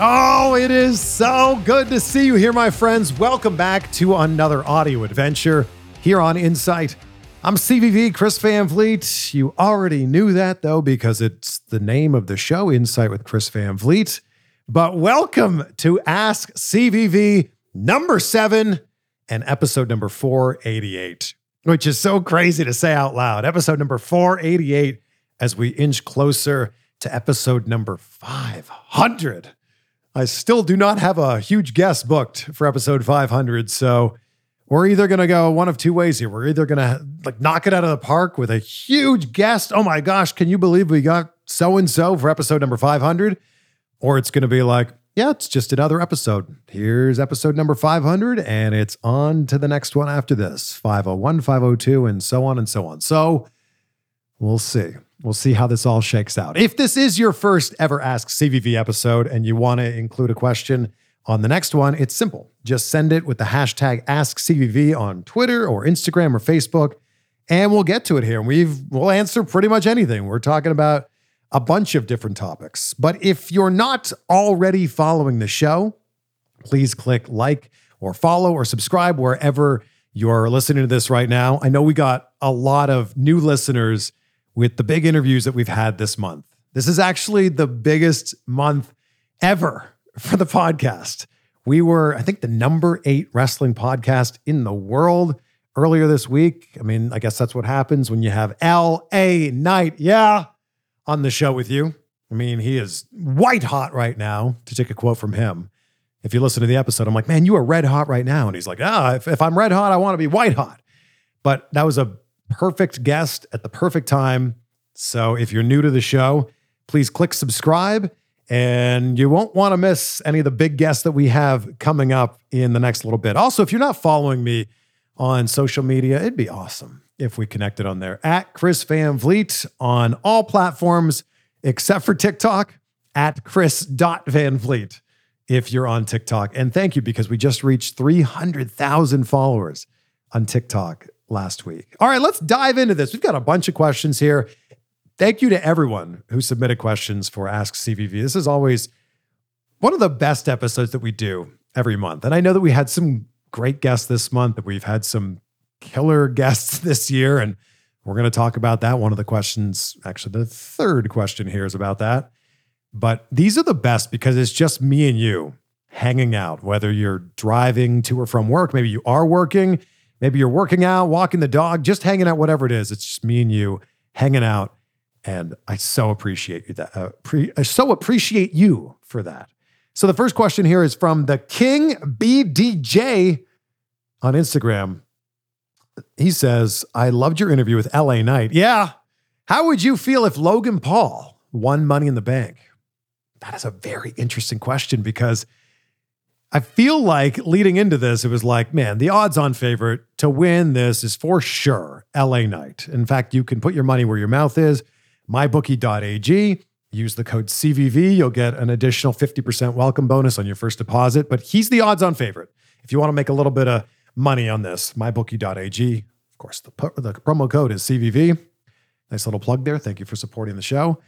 Oh, it is so good to see you here, my friends. Welcome back to another audio adventure here on Insight. I'm CVV, Chris Van Vliet. You already knew that, though, because it's the name of the show, Insight with Chris Van Vliet. But welcome to Ask CVV number seven and episode number 488, which is so crazy to say out loud. Episode number 488 as we inch closer to episode number 500. I still do not have a huge guest booked for episode 500. So we're either going to go one of two ways here. We're either going to like knock it out of the park with a huge guest. Oh my gosh, can you believe we got so and so for episode number 500? Or it's going to be like, yeah, it's just another episode. Here's episode number 500, and it's on to the next one after this 501, 502, and so on and so on. So we'll see. We'll see how this all shakes out. If this is your first ever Ask CVV episode and you want to include a question on the next one, it's simple. Just send it with the hashtag AskCVV on Twitter or Instagram or Facebook, and we'll get to it here. We've we'll answer pretty much anything. We're talking about a bunch of different topics. But if you're not already following the show, please click like or follow or subscribe wherever you're listening to this right now. I know we got a lot of new listeners with the big interviews that we've had this month. This is actually the biggest month ever for the podcast. We were, I think, the number eight wrestling podcast in the world earlier this week. I mean, I guess that's what happens when you have L.A. Knight, yeah, on the show with you. I mean, he is white hot right now, to take a quote from him. If you listen to the episode, I'm like, man, you are red hot right now. And he's like, ah, if, if I'm red hot, I want to be white hot. But that was a perfect guest at the perfect time. So if you're new to the show, please click subscribe and you won't want to miss any of the big guests that we have coming up in the next little bit. Also, if you're not following me on social media, it'd be awesome if we connected on there at Chris Van Vliet on all platforms except for TikTok at Chris.VanVliet if you're on TikTok. And thank you because we just reached 300,000 followers on TikTok last week. All right, let's dive into this. We've got a bunch of questions here. Thank you to everyone who submitted questions for Ask CVV. This is always one of the best episodes that we do every month. And I know that we had some great guests this month, that we've had some killer guests this year. And we're going to talk about that. One of the questions, actually, the third question here is about that. But these are the best because it's just me and you hanging out, whether you're driving to or from work, maybe you are working, maybe you're working out, walking the dog, just hanging out, whatever it is. It's just me and you hanging out. And I so appreciate you that. Uh, pre- I so appreciate you for that. So the first question here is from the King BDJ on Instagram. He says, I loved your interview with LA Knight. Yeah. How would you feel if Logan Paul won money in the bank? That is a very interesting question because I feel like leading into this, it was like, man, the odds on favorite to win this is for sure LA Knight. In fact, you can put your money where your mouth is. MyBookie.ag. Use the code CVV. You'll get an additional 50% welcome bonus on your first deposit. But he's the odds on favorite. If you want to make a little bit of money on this, mybookie.ag. Of course, the, the promo code is CVV. Nice little plug there. Thank you for supporting the show.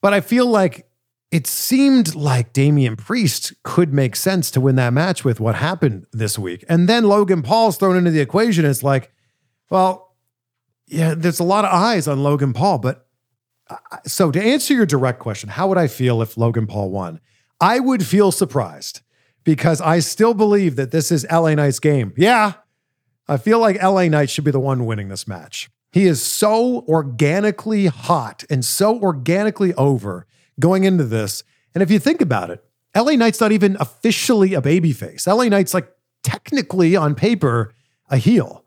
But I feel like it seemed like Damian Priest could make sense to win that match with what happened this week. And then Logan Paul's thrown into the equation. It's like, well, yeah, there's a lot of eyes on Logan Paul. But so to answer your direct question, how would I feel if Logan Paul won? I would feel surprised because I still believe that this is LA Knight's game. Yeah, I feel like LA Knight should be the one winning this match. He is so organically hot and so organically over going into this. And if you think about it, LA Knight's not even officially a babyface. LA Knight's like technically on paper a heel.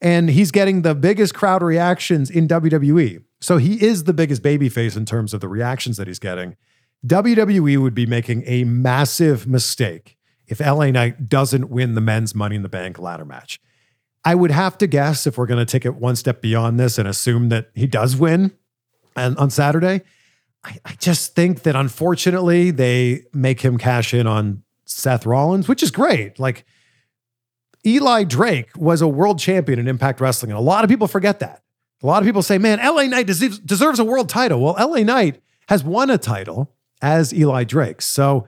And he's getting the biggest crowd reactions in WWE. So he is the biggest babyface in terms of the reactions that he's getting. WWE would be making a massive mistake if LA Knight doesn't win the men's Money in the Bank ladder match. I would have to guess if we're going to take it one step beyond this and assume that he does win and on Saturday. I, I just think that unfortunately they make him cash in on Seth Rollins, which is great. Like Eli Drake was a world champion in Impact Wrestling, and a lot of people forget that. A lot of people say, man, LA Knight deserves, deserves a world title. Well, LA Knight has won a title as Eli Drake. So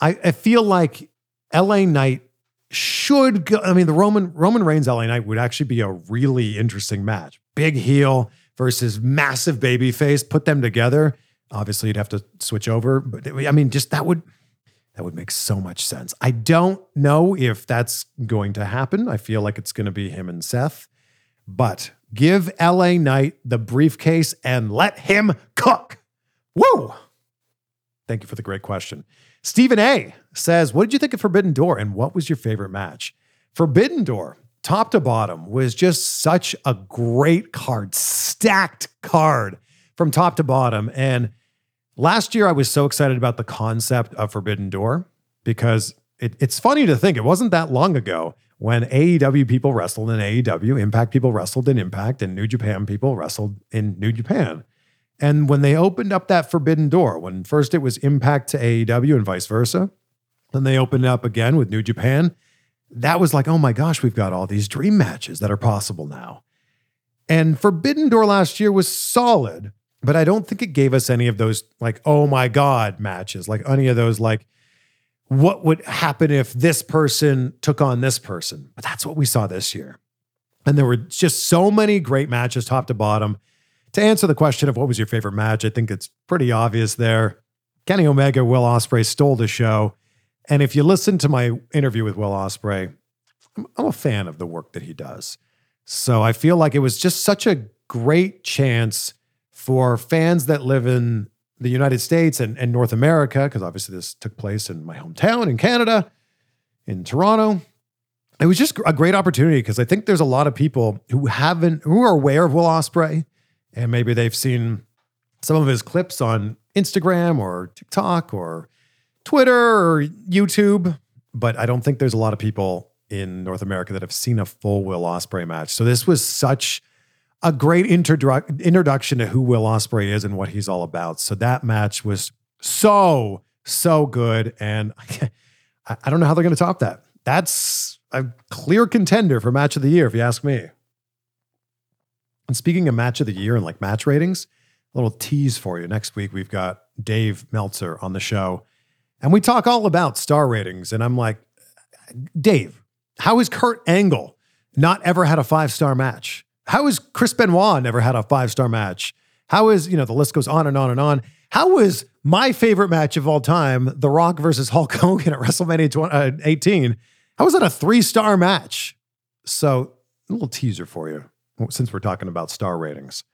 I, I feel like LA Knight should go. I mean, the Roman Roman Reigns LA Knight would actually be a really interesting match. Big heel versus massive baby face. Put them together. Obviously, you'd have to switch over, but I mean, just that would that would make so much sense. I don't know if that's going to happen. I feel like it's going to be him and Seth, but give LA Knight the briefcase and let him cook. Woo! Thank you for the great question. Stephen A says, What did you think of Forbidden Door and what was your favorite match? Forbidden Door, top to bottom, was just such a great card, stacked card from top to bottom. And last year, I was so excited about the concept of Forbidden Door because it, it's funny to think it wasn't that long ago when AEW people wrestled in AEW, Impact people wrestled in Impact, and New Japan people wrestled in New Japan. And when they opened up that forbidden door, when first it was Impact to AEW and vice versa, then they opened up again with New Japan, that was like, oh my gosh, we've got all these dream matches that are possible now. And Forbidden Door last year was solid, but I don't think it gave us any of those like, oh my God matches, like any of those like, what would happen if this person took on this person? But that's what we saw this year. And there were just so many great matches, top to bottom. To answer the question of what was your favorite match, I think it's pretty obvious there. Kenny Omega, Will Ospreay stole the show. And if you listen to my interview with Will Ospreay, I'm, I'm a fan of the work that he does. So I feel like it was just such a great chance for fans that live in the United States and, and North America, because obviously this took place in my hometown in Canada, in Toronto. It was just a great opportunity because I think there's a lot of people who haven't, who are aware of Will Ospreay, and maybe they've seen some of his clips on Instagram or TikTok or Twitter or YouTube, but I don't think there's a lot of people in North America that have seen a full Will Ospreay match. So this was such a great introdu- introduction to who Will Ospreay is and what he's all about. So that match was so so good, and I, I don't know how they're going to top that. That's a clear contender for match of the year, if you ask me. And speaking of match of the year and like match ratings, a little tease for you. Next week, we've got Dave Meltzer on the show, and we talk all about star ratings. And I'm like, Dave, how has Kurt Angle not ever had a five star match? How has Chris Benoit never had a five star match? How is, you know, the list goes on and on and on. How was my favorite match of all time, The Rock versus Hulk Hogan at WrestleMania 20, uh, 18? How was that a three star match? So, a little teaser for you since we're talking about star ratings.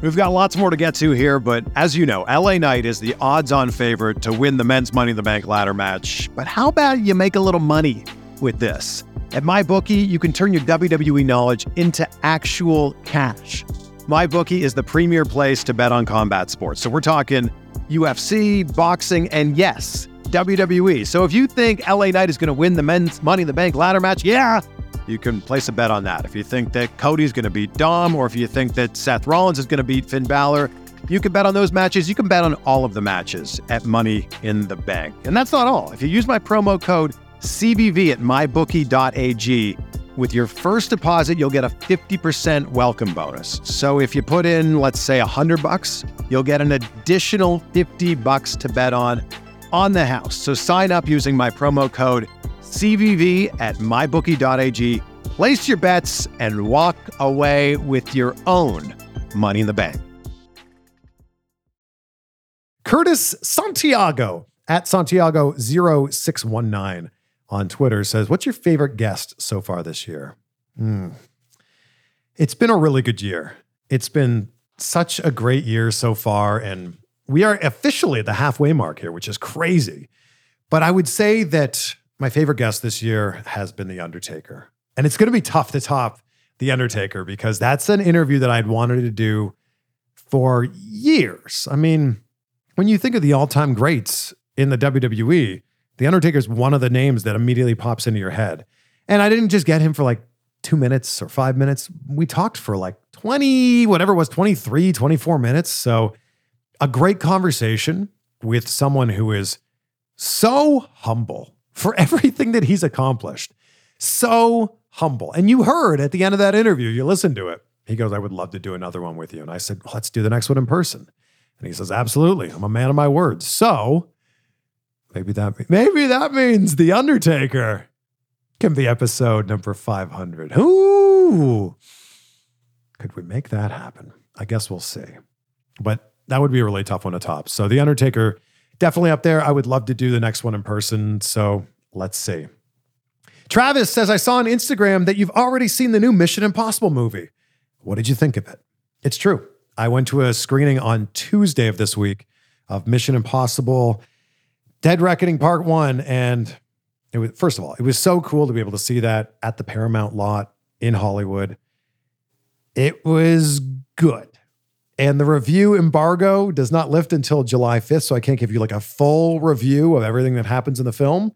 We've got lots more to get to here, but as you know, LA Knight is the odds on favorite to win the men's Money in the Bank ladder match. But how about you make a little money with this? At MyBookie, you can turn your WWE knowledge into actual cash. MyBookie is the premier place to bet on combat sports. So we're talking UFC, boxing, and yes, WWE. So if you think LA Knight is going to win the men's Money in the Bank ladder match, yeah, you can place a bet on that. If you think that Cody's going to beat Dom, or if you think that Seth Rollins is going to beat Finn Balor, you can bet on those matches. You can bet on all of the matches at Money in the Bank. And that's not all. If you use my promo code CVV at mybookie.ag, With your first deposit, you'll get a 50% welcome bonus. So if you put in, let's say, 100 bucks, you'll get an additional 50 bucks to bet on on the house. So sign up using my promo code CVV at mybookie.ag. Place your bets and walk away with your own money in the bank. Curtis Santiago at Santiago0619 on Twitter says, What's your favorite guest so far this year? Hmm. It's been a really good year. It's been such a great year so far. And we are officially at the halfway mark here, which is crazy. But I would say that my favorite guest this year has been The Undertaker. And it's going to be tough to top The Undertaker because that's an interview that I'd wanted to do for years. I mean, when you think of the all time greats in the WWE, The Undertaker is one of the names that immediately pops into your head. And I didn't just get him for like two minutes or five minutes. We talked for like 20, whatever it was, 23, 24 minutes. So a great conversation with someone who is so humble for everything that he's accomplished. So humble. And you heard at the end of that interview, you listened to it. He goes, I would love to do another one with you. And I said, let's do the next one in person. And he says, absolutely. I'm a man of my word. So maybe that, maybe that means The Undertaker can be episode number 500. Ooh. Could we make that happen? I guess we'll see. But that would be a really tough one to top. So The Undertaker, definitely up there. I would love to do the next one in person. So let's see. Travis says, I saw on Instagram that you've already seen the new Mission Impossible movie. What did you think of it? It's true. I went to a screening on Tuesday of this week of Mission Impossible Dead Reckoning Part One. And it was, first of all, it was so cool to be able to see that at the Paramount lot in Hollywood. It was good. And the review embargo does not lift until July 5th. So I can't give you like a full review of everything that happens in the film.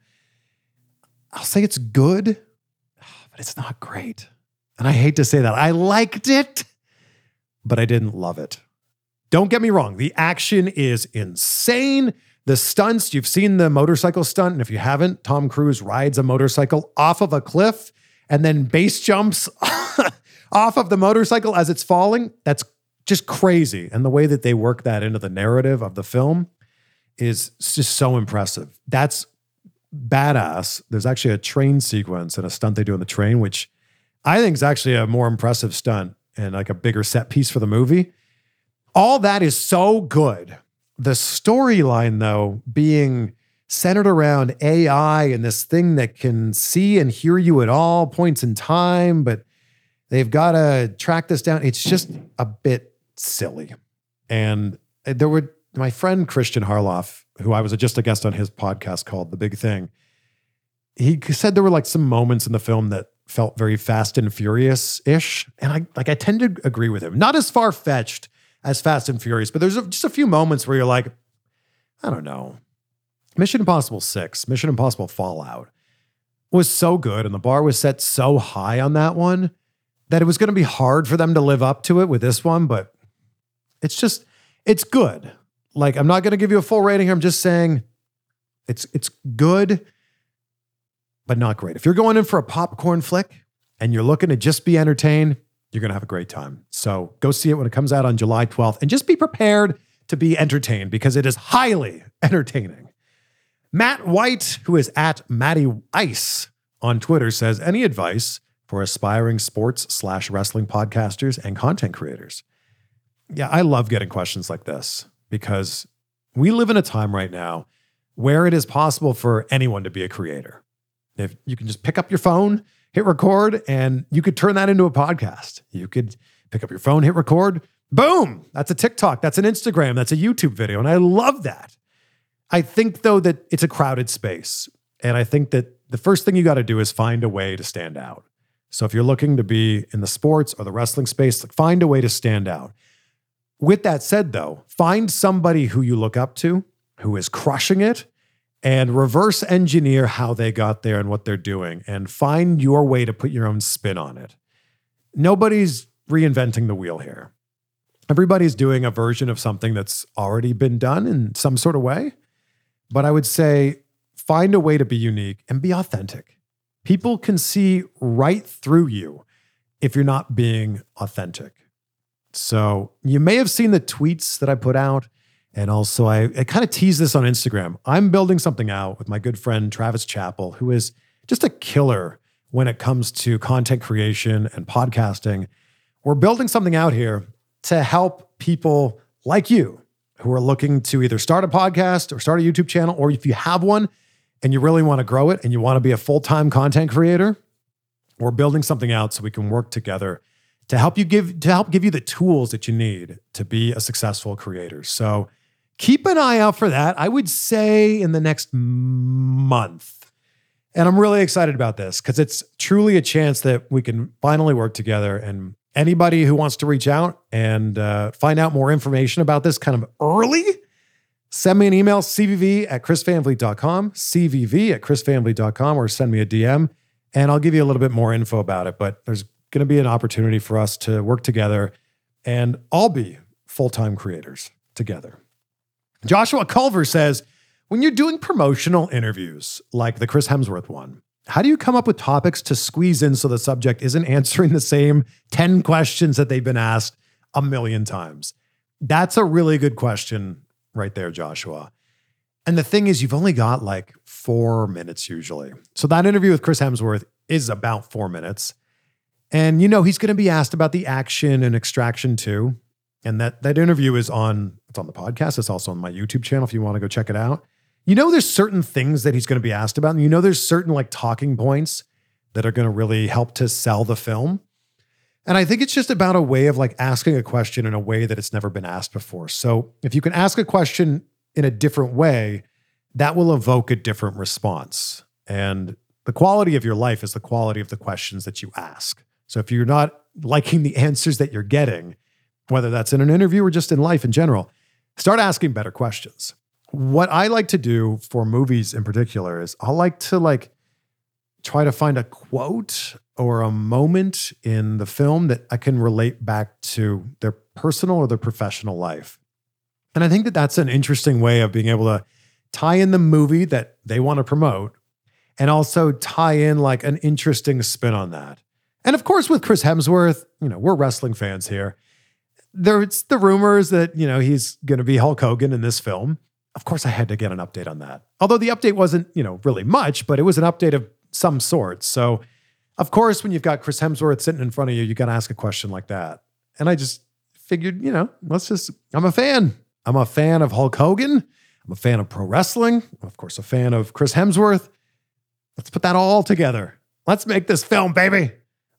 I'll say it's good, but it's not great. And I hate to say that. I liked it, but I didn't love it. Don't get me wrong, the action is insane. The stunts, you've seen the motorcycle stunt. And if you haven't, Tom Cruise rides a motorcycle off of a cliff and then base jumps off of the motorcycle as it's falling. That's just crazy. And the way that they work that into the narrative of the film is just so impressive. That's badass. There's actually a train sequence and a stunt they do on the train, which I think is actually a more impressive stunt and like a bigger set piece for the movie. All that is so good. The storyline, though, being centered around AI and this thing that can see and hear you at all points in time, but they've got to track this down. It's just a bit silly. And there were my friend Christian Harloff, who I was just a guest on his podcast called The Big Thing. He said there were like some moments in the film that felt very fast and furious ish. And I like I tend to agree with him. Not as far fetched as Fast and Furious, but there's a, just a few moments where you're like, I don't know. Mission Impossible 6, Mission Impossible Fallout was so good and the bar was set so high on that one that it was going to be hard for them to live up to it with this one, but it's just it's good. Like I'm not going to give you a full rating here. I'm just saying it's it's good but not great. If you're going in for a popcorn flick and you're looking to just be entertained, you're going to have a great time. So go see it when it comes out on July 12th and just be prepared to be entertained because it is highly entertaining. Matt White, who is at Matty Ice on Twitter, says any advice for aspiring sports slash wrestling podcasters and content creators? Yeah, I love getting questions like this because we live in a time right now where it is possible for anyone to be a creator. If you can just pick up your phone, hit record, and you could turn that into a podcast. You could pick up your phone, hit record, boom, that's a TikTok, that's an Instagram, that's a YouTube video. And I love that. I think, though, that it's a crowded space. And I think that the first thing you got to do is find a way to stand out. So if you're looking to be in the sports or the wrestling space, find a way to stand out. With that said, though, find somebody who you look up to, who is crushing it, and reverse engineer how they got there and what they're doing, and find your way to put your own spin on it. Nobody's reinventing the wheel here. Everybody's doing a version of something that's already been done in some sort of way. But I would say find a way to be unique and be authentic. people can see right through you if you're not being authentic. So you may have seen the tweets that I put out. And also, I, I kind of tease this on Instagram. I'm building something out with my good friend Travis Chappell, who is just a killer when it comes to content creation and podcasting. We're building something out here to help people like you who are looking to either start a podcast or start a YouTube channel, or if you have one and you really want to grow it and you want to be a full time content creator, we're building something out so we can work together to help you give to help give you the tools that you need to be a successful creator. So keep an eye out for that. I would say in the next month. And I'm really excited about this because it's truly a chance that we can finally work together. And anybody who wants to reach out and uh, find out more information about this kind of early, send me an email, cvv at chrisvanvliet.com, cvv at chrisvanvliet.com, or send me a DM and I'll give you a little bit more info about it. But there's going to be an opportunity for us to work together and all be full time creators together. Joshua Culver says, when you're doing promotional interviews like the Chris Hemsworth one, how do you come up with topics to squeeze in so the subject isn't answering the same 10 questions that they've been asked a million times? That's a really good question right there, Joshua. And the thing is, you've only got like four minutes usually. So that interview with Chris Hemsworth is about four minutes. And you know, he's going to be asked about the action and extraction too. And that that interview is on it's on the podcast. It's also on my YouTube channel if you want to go check it out. You know, there's certain things that he's going to be asked about, and you know, there's certain like talking points that are going to really help to sell the film. And I think it's just about a way of like asking a question in a way that it's never been asked before. So if you can ask a question in a different way, that will evoke a different response. And the quality of your life is the quality of the questions that you ask. So if you're not liking the answers that you're getting, whether that's in an interview or just in life in general, start asking better questions. What I like to do for movies in particular is I like to like try to find a quote or a moment in the film that I can relate back to their personal or their professional life. And I think that that's an interesting way of being able to tie in the movie that they want to promote and also tie in like an interesting spin on that. And of course, with Chris Hemsworth, you know, we're wrestling fans here there's the rumors that, you know, he's going to be Hulk Hogan in this film. Of course, I had to get an update on that. Although the update wasn't, you know, really much, but it was an update of some sort. So, of course, when you've got Chris Hemsworth sitting in front of you, you got to ask a question like that. And I just figured, you know, let's just, I'm a fan. I'm a fan of Hulk Hogan. I'm a fan of pro wrestling. I'm, of course, a fan of Chris Hemsworth. Let's put that all together. Let's make this film, baby.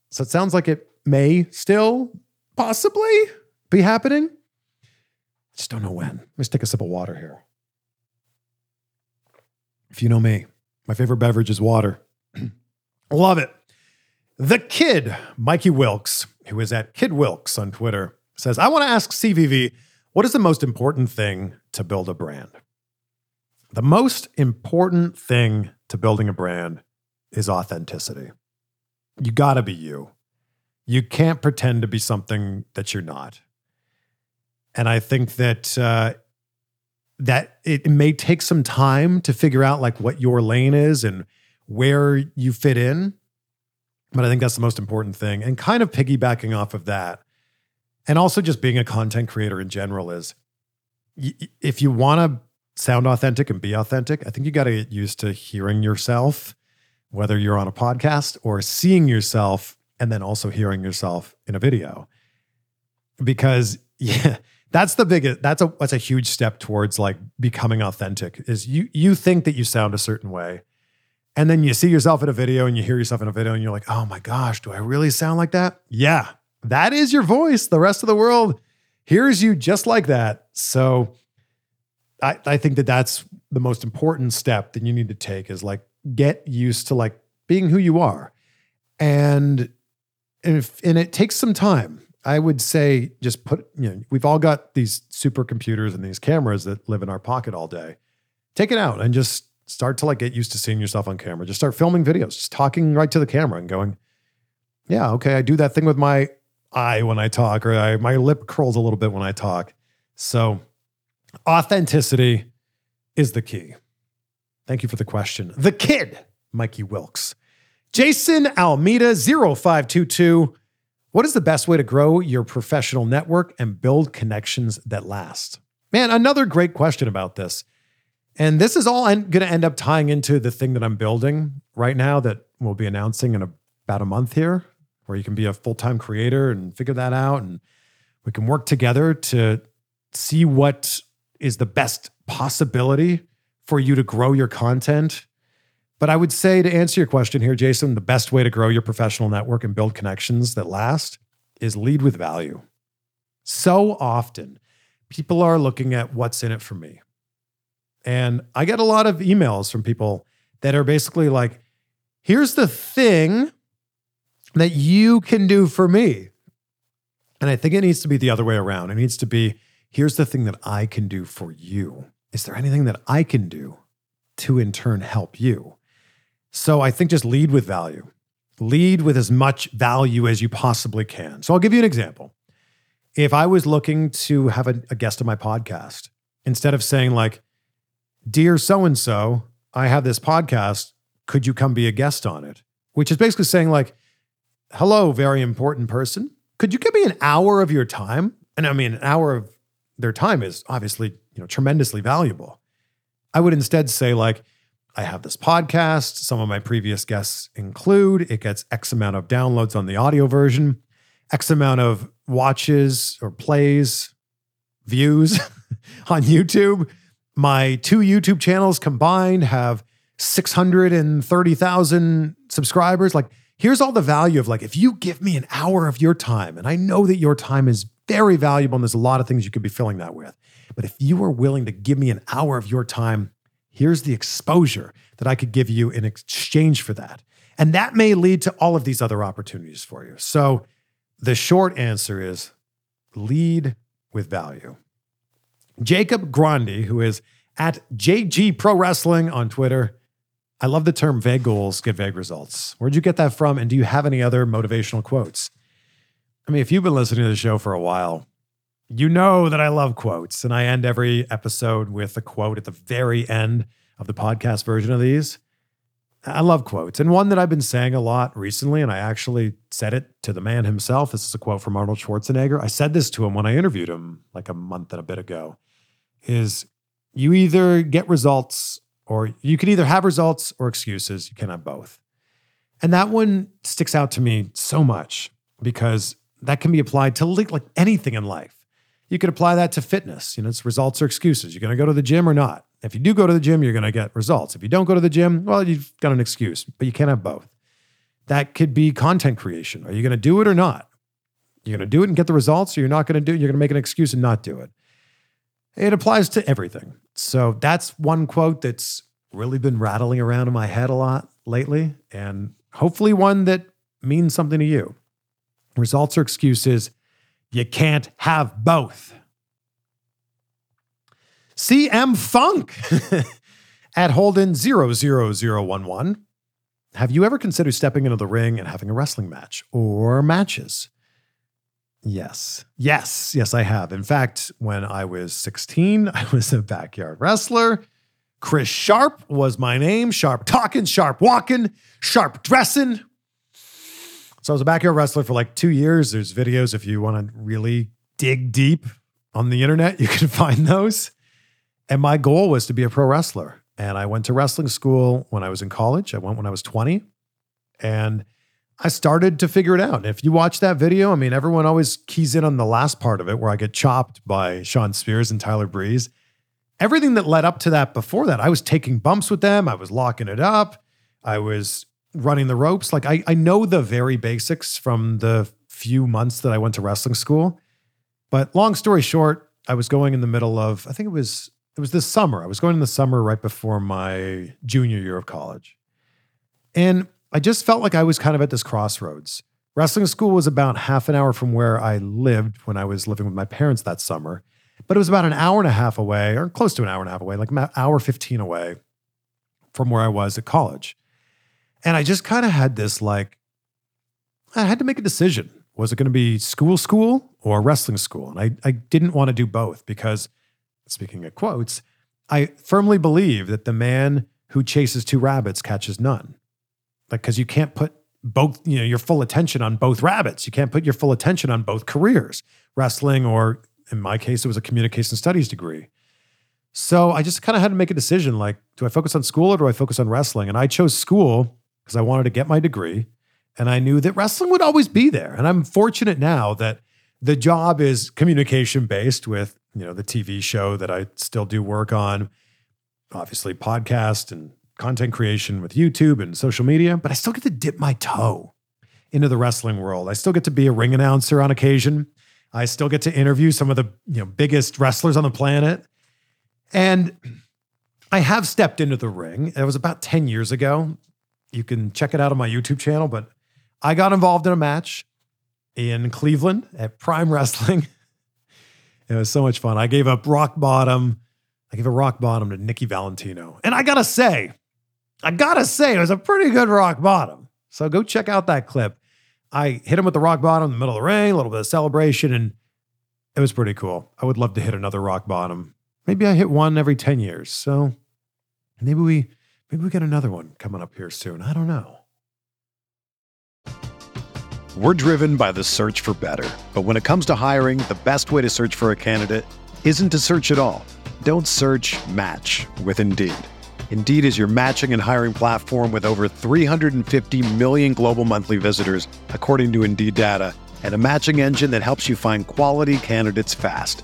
So it sounds like it may still possibly be happening. I just don't know when. Let's take a sip of water here. If you know me, my favorite beverage is water. Love it. The kid, Mikey Wilkes, who is at Kid Wilkes on Twitter, says, I want to ask CVV, what is the most important thing to build a brand? The most important thing to building a brand is authenticity. You got to be you. You can't pretend to be something that you're not. And I think that uh, that it may take some time to figure out like what your lane is and where you fit in. But I think that's the most important thing. And kind of piggybacking off of that, and also just being a content creator in general is if you want to sound authentic and be authentic, I think you got to get used to hearing yourself, whether you're on a podcast or seeing yourself and then also hearing yourself in a video. Because yeah, that's the biggest that's a that's a huge step towards like becoming authentic is you you think that you sound a certain way. And then you see yourself in a video and you hear yourself in a video and you're like oh my gosh do i really sound like that? Yeah that is your voice. The rest of the world hears you just like that. So i i think that that's the most important step that you need to take is like get used to like being who you are. And if, and it takes some time I would say just put, you know, we've all got these supercomputers and these cameras that live in our pocket all day. Take it out and just start to like get used to seeing yourself on camera. Just start filming videos, just talking right to the camera and going, yeah, okay, I do that thing with my eye when I talk, or I, my lip curls a little bit when I talk. So authenticity is the key. Thank you for the question. The kid, Mikey Wilkes. Jason Almeida 0522. What is the best way to grow your professional network and build connections that last? Man, another great question about this. And this is all going to end up tying into the thing that I'm building right now that we'll be announcing in about a month here, where you can be a full time creator and figure that out. And we can work together to see what is the best possibility for you to grow your content. But I would say to answer your question here, Jason, the best way to grow your professional network and build connections that last is lead with value. So often, people are looking at what's in it for me. And I get a lot of emails from people that are basically like, here's the thing that you can do for me. And I think it needs to be the other way around. It needs to be, here's the thing that I can do for you. Is there anything that I can do to in turn help you? So I think just lead with value. Lead with as much value as you possibly can. So I'll give you an example. If I was looking to have a, a guest on my podcast, instead of saying, like, Dear so and so, I have this podcast. Could you come be a guest on it? Which is basically saying, like, hello, very important person. Could you give me an hour of your time? And I mean, an hour of their time is obviously, you know, tremendously valuable. I would instead say, like, I have this podcast. Some of my previous guests include it gets X amount of downloads on the audio version, X amount of watches or plays, views on YouTube. My two YouTube channels combined have 630,000 subscribers. Like, here's all the value of like, if you give me an hour of your time, and I know that your time is very valuable and there's a lot of things you could be filling that with. But if you are willing to give me an hour of your time, here's the exposure that I could give you in exchange for that. And that may lead to all of these other opportunities for you. So the short answer is lead with value. Jacob Grandi, who is at JG Pro Wrestling on Twitter. I love the term vague goals get vague results. Where'd you get that from? And do you have any other motivational quotes? I mean, if you've been listening to the show for a while, you know that I love quotes, and I end every episode with a quote at the very end of the podcast version of these. I love quotes. And one that I've been saying a lot recently, and I actually said it to the man himself. This is a quote from Arnold Schwarzenegger. I said this to him when I interviewed him like a month and a bit ago is you either get results or you can either have results or excuses. You can have both. And that one sticks out to me so much because that can be applied to like anything in life. You could apply that to fitness. You know, it's results or excuses. You're going to go to the gym or not. If you do go to the gym, you're going to get results. If you don't go to the gym, well, you've got an excuse, but you can't have both. That could be content creation. Are you going to do it or not? You're going to do it and get the results, or you're not going to do it. You're going to make an excuse and not do it. It applies to everything. So that's one quote that's really been rattling around in my head a lot lately, and hopefully one that means something to you. Results or excuses you can't have both. CM Funk at Holden 00011. Have you ever considered stepping into the ring and having a wrestling match or matches? Yes. Yes. Yes, I have. In fact, when I was 16, I was a backyard wrestler. Chris Sharp was my name. Sharp talking, sharp walking, sharp dressing. So I was a backyard wrestler for like two years. There's videos if you want to really dig deep on the internet, you can find those. And my goal was to be a pro wrestler. And I went to wrestling school when I was in college. I went when I was 20. And I started to figure it out. If you watch that video, I mean, everyone always keys in on the last part of it where I get chopped by Shawn Spears and Tyler Breeze. Everything that led up to that before that, I was taking bumps with them. I was locking it up. I was running the ropes. Like I, I know the very basics from the few months that I went to wrestling school. But long story short, I was going in the middle of, I think it was it was this summer. I was going in the summer right before my junior year of college. And I just felt like I was kind of at this crossroads. Wrestling school was about half an hour from where I lived when I was living with my parents that summer, but it was about an hour and a half away, or close to an hour and a half away, like an hour 15 away from where I was at college. And I just kind of had this like, I had to make a decision. Was it going to be school, school or wrestling school? And I, I didn't want to do both because, speaking of quotes, I firmly believe that the man who chases two rabbits catches none. Like, because you can't put both, you know, your full attention on both rabbits. You can't put your full attention on both careers, wrestling, or in my case, it was a communication studies degree. So I just kind of had to make a decision like, do I focus on school or do I focus on wrestling? And I chose school because I wanted to get my degree. And I knew that wrestling would always be there. And I'm fortunate now that the job is communication based with, you know, the TV show that I still do work on, obviously podcast and content creation with YouTube and social media, but I still get to dip my toe into the wrestling world. I still get to be a ring announcer on occasion. I still get to interview some of the, you know, biggest wrestlers on the planet. And I have stepped into the ring. It was about 10 years ago. You can check it out on my YouTube channel, but I got involved in a match in Cleveland at Prime Wrestling. it was so much fun. I gave up rock bottom. I gave a rock bottom to Nikki Valentino. And I gotta say, I gotta say, it was a pretty good rock bottom. So go check out that clip. I hit him with the rock bottom in the middle of the ring, a little bit of celebration, and it was pretty cool. I would love to hit another rock bottom. Maybe I hit one every 10 years. So maybe we maybe we get another one coming up here soon. I don't know. We're driven by the search for better. But when it comes to hiring, the best way to search for a candidate isn't to search at all. Don't search match with Indeed. Indeed is your matching and hiring platform with over 350 million global monthly visitors, according to Indeed data, and a matching engine that helps you find quality candidates fast.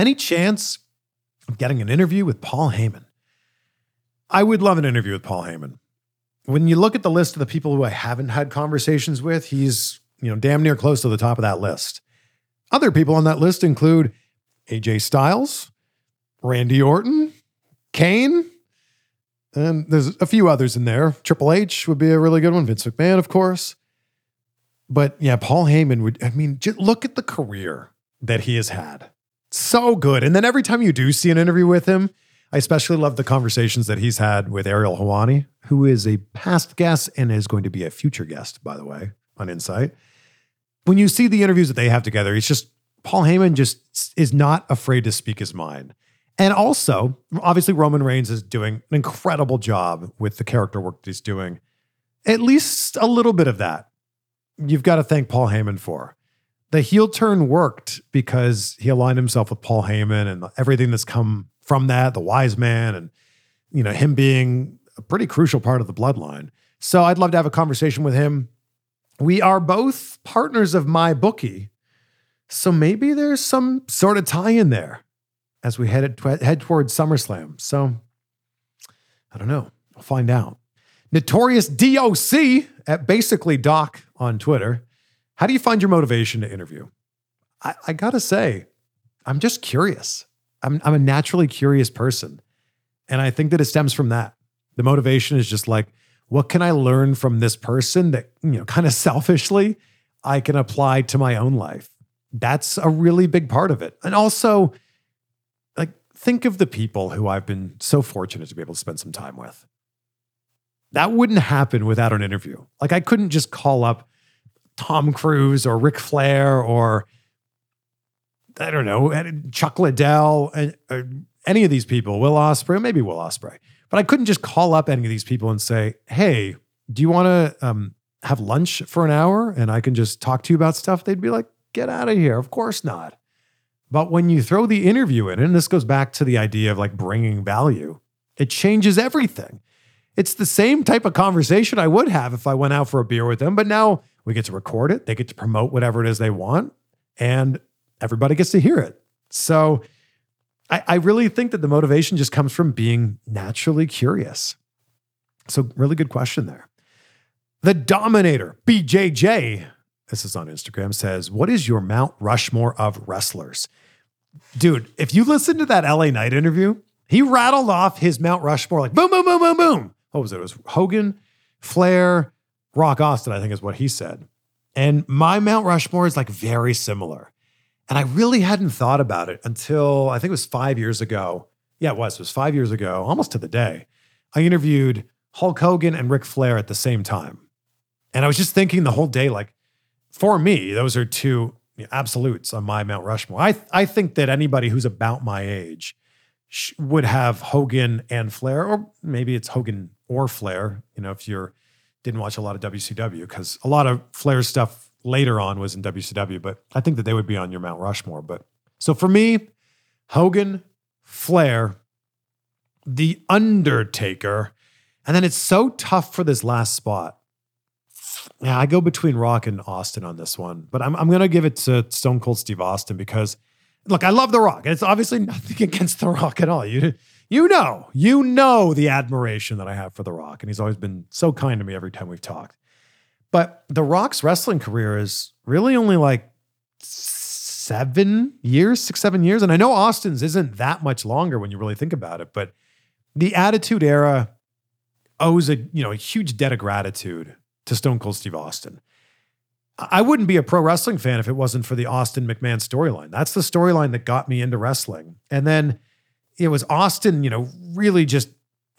Any chance of getting an interview with Paul Heyman? I would love an interview with Paul Heyman. When you look at the list of the people who I haven't had conversations with, he's, you know, damn near close to the top of that list. Other people on that list include AJ Styles, Randy Orton, Kane, and there's a few others in there. Triple H would be a really good one. Vince McMahon, of course. But yeah, Paul Heyman would, I mean, just look at the career that he has had. So good. And then every time you do see an interview with him, I especially love the conversations that he's had with Ariel Helwani, who is a past guest and is going to be a future guest, by the way, on Insight. When you see the interviews that they have together, it's just Paul Heyman just is not afraid to speak his mind. And also, obviously, Roman Reigns is doing an incredible job with the character work that he's doing. At least a little bit of that. You've got to thank Paul Heyman for the heel turn worked because he aligned himself with Paul Heyman and everything that's come from that, the wise man, and you know, him being a pretty crucial part of the bloodline. So I'd love to have a conversation with him. We are both partners of MyBookie. So maybe there's some sort of tie in there as we head, head towards SummerSlam. So I don't know. I'll find out. Notorious DOC at basically Doc on Twitter how do you find your motivation to interview? I, I gotta say, I'm just curious. I'm, I'm a naturally curious person. And I think that it stems from that. The motivation is just like, what can I learn from this person that, you know, kind of selfishly I can apply to my own life? That's a really big part of it. And also, like, think of the people who I've been so fortunate to be able to spend some time with. That wouldn't happen without an interview. Like, I couldn't just call up Tom Cruise or Ric Flair or I don't know, Chuck Liddell uh, any of these people, Will Ospreay, maybe Will Ospreay, but I couldn't just call up any of these people and say, "Hey, do you want to um, have lunch for an hour and I can just talk to you about stuff?" They'd be like, "Get out of here!" Of course not. But when you throw the interview in, and this goes back to the idea of like bringing value, it changes everything. It's the same type of conversation I would have if I went out for a beer with them, but now we get to record it. They get to promote whatever it is they want, and everybody gets to hear it. So I, I really think that the motivation just comes from being naturally curious. So, really good question there. The Dominator, BJJ, this is on Instagram, says, What is your Mount Rushmore of wrestlers? Dude, if you listen to that LA Knight interview, he rattled off his Mount Rushmore like boom, boom, boom, boom, boom. What was it? It was Hogan, Flair, Rock Austin, I think is what he said. And my Mount Rushmore is like very similar. And I really hadn't thought about it until I think it was five years ago. Yeah, it was. It was five years ago, almost to the day. I interviewed Hulk Hogan and Ric Flair at the same time. And I was just thinking the whole day, like, for me, those are two absolutes on my Mount Rushmore. I, I think that anybody who's about my age would have Hogan and Flair, or maybe it's Hogan or Flair, you know, if you're didn't watch a lot of WCW, because a lot of Flair's stuff later on was in WCW, but I think that they would be on your Mount Rushmore. But so for me, Hogan, Flair, The Undertaker, and then it's so tough for this last spot. Yeah, I go between Rock and Austin on this one, but I'm, I'm going to give it to Stone Cold Steve Austin because, look, I love The Rock. It's obviously nothing against The Rock at all. You, you know, you know the admiration that I have for The Rock. And he's always been so kind to me every time we've talked. But The Rock's wrestling career is really only like seven years, six, seven years. And I know Austin's isn't that much longer when you really think about it, but the Attitude Era owes a you know a huge debt of gratitude to Stone Cold Steve Austin. I wouldn't be a pro wrestling fan if it wasn't for the Austin McMahon storyline. That's the storyline that got me into wrestling. And then it was Austin, you know, really just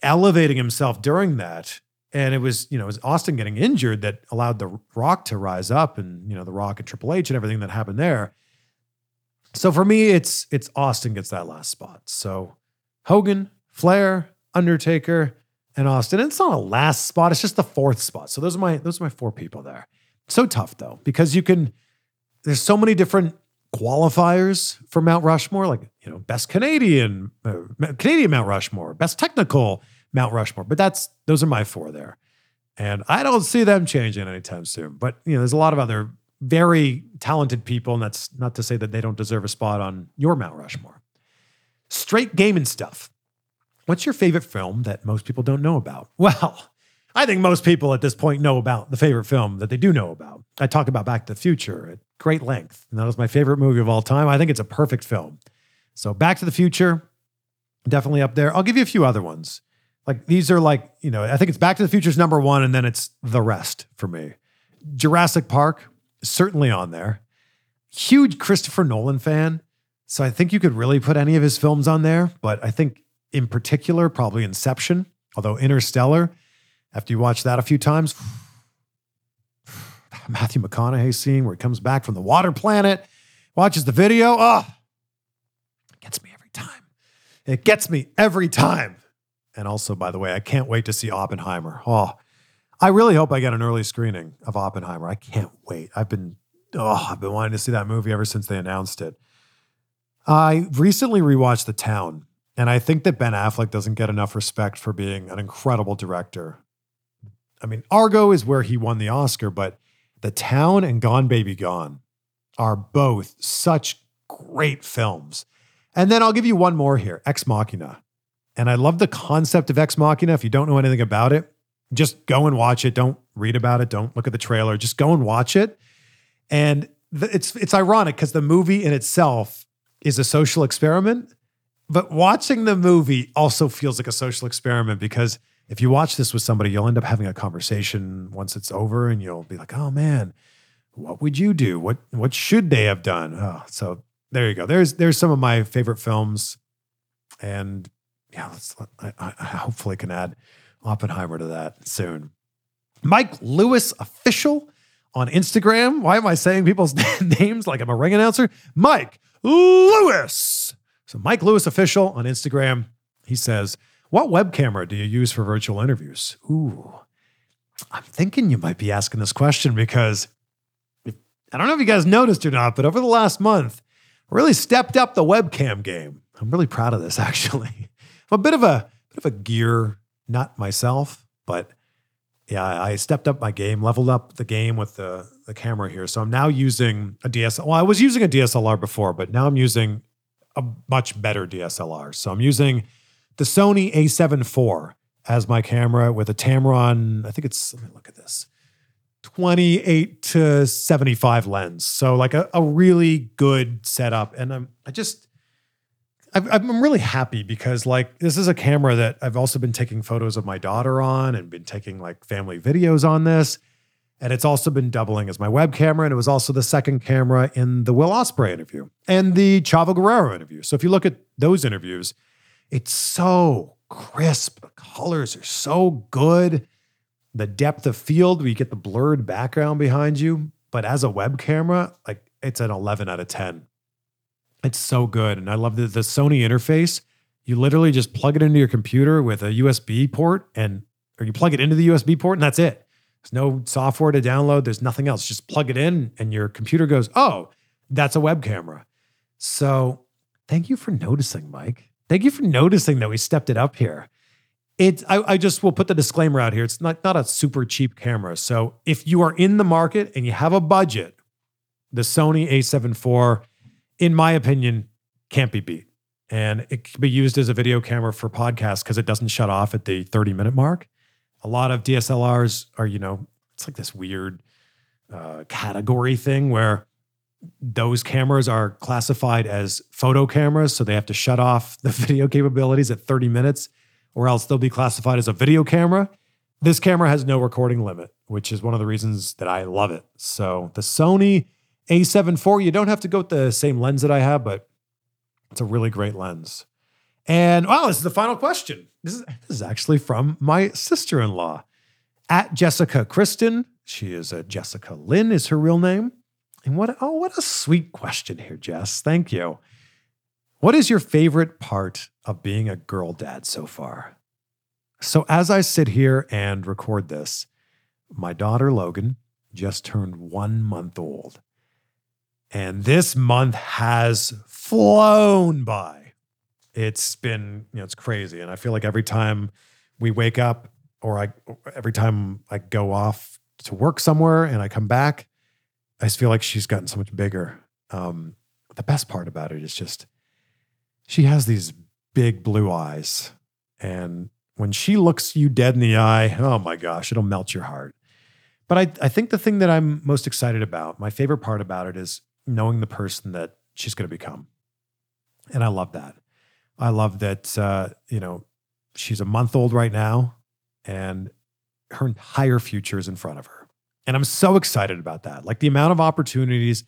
elevating himself during that. And it was, you know, it was Austin getting injured that allowed The Rock to rise up and, you know, The Rock and Triple H and everything that happened there. So for me, it's it's Austin gets that last spot. So Hogan, Flair, Undertaker, and Austin. It's not a last spot, it's just the fourth spot. So those are my those are my four people there. So tough though, because you can there's so many different qualifiers for Mount Rushmore, like you know, best Canadian, uh, Canadian Mount Rushmore, best technical Mount Rushmore. But that's those are my four there, and I don't see them changing anytime soon. But you know, there's a lot of other very talented people, and that's not to say that they don't deserve a spot on your Mount Rushmore. Straight gaming stuff. What's your favorite film that most people don't know about? Well, I think most people at this point know about the favorite film that they do know about. I talk about Back to the Future at great length, and that was my favorite movie of all time. I think it's a perfect film. So, Back to the Future, definitely up there. I'll give you a few other ones. Like these are like, you know, I think it's Back to the Future's number one, and then it's the rest for me. Jurassic Park, certainly on there. Huge Christopher Nolan fan. So I think you could really put any of his films on there, but I think in particular, probably Inception, although Interstellar, after you watch that a few times, Matthew McConaughey scene where he comes back from the water planet, watches the video. Oh, it gets me every time. It gets me every time. And also, by the way, I can't wait to see Oppenheimer. Oh, I really hope I get an early screening of Oppenheimer. I can't wait. I've been, oh, I've been wanting to see that movie ever since they announced it. I recently rewatched The Town, and I think that Ben Affleck doesn't get enough respect for being an incredible director. I mean, Argo is where he won the Oscar, but The Town and Gone Baby Gone are both such great films. And then I'll give you one more here Ex Machina. And I love the concept of Ex Machina. If you don't know anything about it, just go and watch it. Don't read about it. Don't look at the trailer. Just go and watch it. And it's it's ironic because the movie in itself is a social experiment, but watching the movie also feels like a social experiment because if you watch this with somebody, you'll end up having a conversation once it's over, and you'll be like, "Oh man, what would you do? What what should they have done?" Oh, so there you go. There's there's some of my favorite films, and yeah, let's I, I hopefully can add Oppenheimer to that soon. Mike Lewis official on Instagram. Why am I saying people's names like I'm a ring announcer? Mike Lewis So, Mike Lewis Official on Instagram, he says, What web camera do you use for virtual interviews? Ooh, I'm thinking you might be asking this question because I don't know if you guys noticed or not, but over the last month, I really stepped up the webcam game. I'm really proud of this, actually. I'm a bit of a bit of a gear nut myself, but yeah, I stepped up my game, leveled up the game with the, the camera here. So I'm now using a DSLR. Well, I was using a DSLR before, but now I'm using a much better DSLR. So I'm using the Sony a7 IV as my camera with a Tamron. I think it's, let me look at this 28 to 75 lens. So like a, a really good setup. And I'm, I just, I'm really happy because like this is a camera that I've also been taking photos of my daughter on and been taking like family videos on this. And it's also been doubling as my web camera. And it was also the second camera in the Will Ospreay interview and the Chavo Guerrero interview. So if you look at those interviews, it's so crisp. The colors are so good. The depth of field, we get the blurred background behind you. But as a web camera, like it's an 11 out of 10. It's so good. And I love the, the Sony interface. You literally just plug it into your computer with a USB port and or you plug it into the USB port and that's it. There's no software to download. There's nothing else. Just plug it in and your computer goes, oh, that's a web camera. So thank you for noticing, Mike. Thank you for noticing that we stepped it up here. It, I, I just will put the disclaimer out here. It's not, not a super cheap camera. So if you are in the market and you have a budget, the Sony a7 IV in my opinion, can't be beat. And it can be used as a video camera for podcasts because it doesn't shut off at the 30 minute mark. A lot of DSLRs are, you know, it's like this weird uh, category thing where those cameras are classified as photo cameras. So they have to shut off the video capabilities at 30 minutes, or else they'll be classified as a video camera. This camera has no recording limit, which is one of the reasons that I love it. So the Sony a7 IV, you don't have to go with the same lens that I have, but it's a really great lens. And wow, this is the final question. This is, this is actually from my sister in law at Jessica Kristen. She is a Jessica Lynn, is her real name. And what, oh, what a sweet question here, Jess. Thank you. What is your favorite part of being a girl dad so far? So, as I sit here and record this, my daughter Logan just turned one month old. And this month has flown by. It's been, you know, it's crazy. And I feel like every time we wake up or I every time I go off to work somewhere and I come back, I just feel like she's gotten so much bigger. Um, the best part about it is just she has these big blue eyes. And when she looks you dead in the eye, oh my gosh, it'll melt your heart. But I, I think the thing that I'm most excited about, my favorite part about it is knowing the person that she's going to become. And I love that. I love that, uh, you know, she's a month old right now and her entire future is in front of her. And I'm so excited about that. Like the amount of opportunities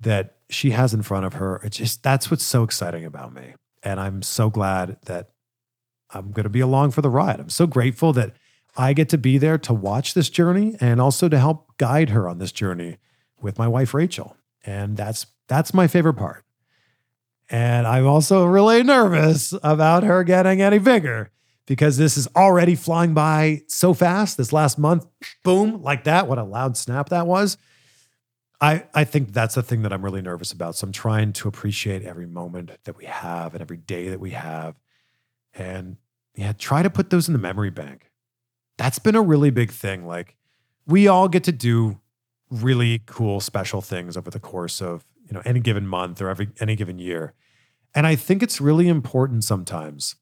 that she has in front of her, it's just that's what's so exciting about me. And I'm so glad that I'm going to be along for the ride. I'm so grateful that I get to be there to watch this journey and also to help guide her on this journey with my wife, Rachel. And that's that's my favorite part. And I'm also really nervous about her getting any bigger because this is already flying by so fast. This last month, boom, like that. What a loud snap that was. I, I think that's the thing that I'm really nervous about. So I'm trying to appreciate every moment that we have and every day that we have. And yeah, try to put those in the memory bank. That's been a really big thing. Like we all get to do really cool special things over the course of you know any given month or every any given year and i think it's really important sometimes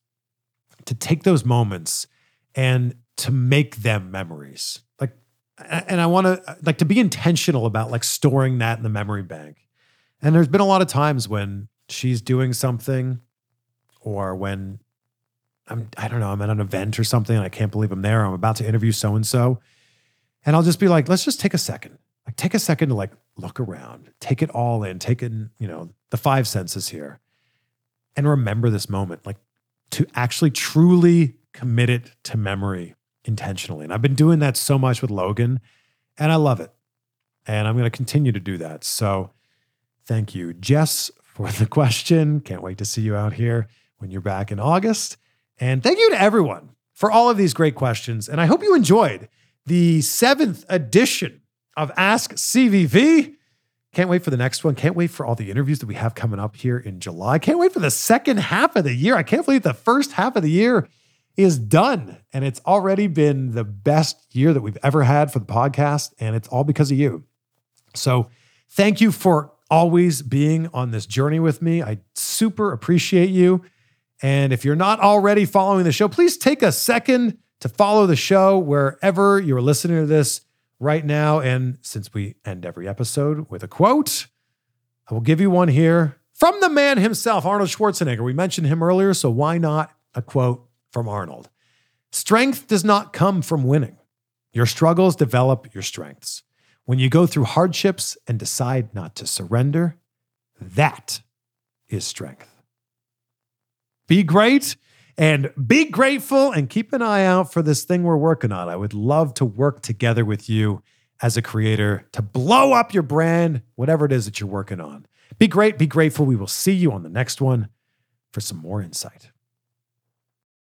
to take those moments and to make them memories. Like and i want to like to be intentional about like storing that in the memory bank. And there's been a lot of times when she's doing something or when i'm i don't know i'm at an event or something and i can't believe i'm there i'm about to interview so and so and i'll just be like let's just take a second. Like take a second to like look around, take it all in, take in, you know, the five senses here and remember this moment, like to actually truly commit it to memory intentionally. And I've been doing that so much with Logan and I love it. And I'm going to continue to do that. So thank you, Jess, for the question. Can't wait to see you out here when you're back in August. And thank you to everyone for all of these great questions. And I hope you enjoyed the seventh edition of Ask CVV. Can't wait for the next one. Can't wait for all the interviews that we have coming up here in July. Can't wait for the second half of the year. I can't believe the first half of the year is done. And it's already been the best year that we've ever had for the podcast. And it's all because of you. So thank you for always being on this journey with me. I super appreciate you. And if you're not already following the show, please take a second to follow the show wherever you're listening to this right now. And since we end every episode with a quote, I will give you one here from the man himself, Arnold Schwarzenegger. We mentioned him earlier, so why not a quote from Arnold? Strength does not come from winning. Your struggles develop your strengths. When you go through hardships and decide not to surrender, that is strength. Be great and be grateful and keep an eye out for this thing we're working on. I would love to work together with you as a creator to blow up your brand, whatever it is that you're working on. Be great, be grateful. We will see you on the next one for some more insight.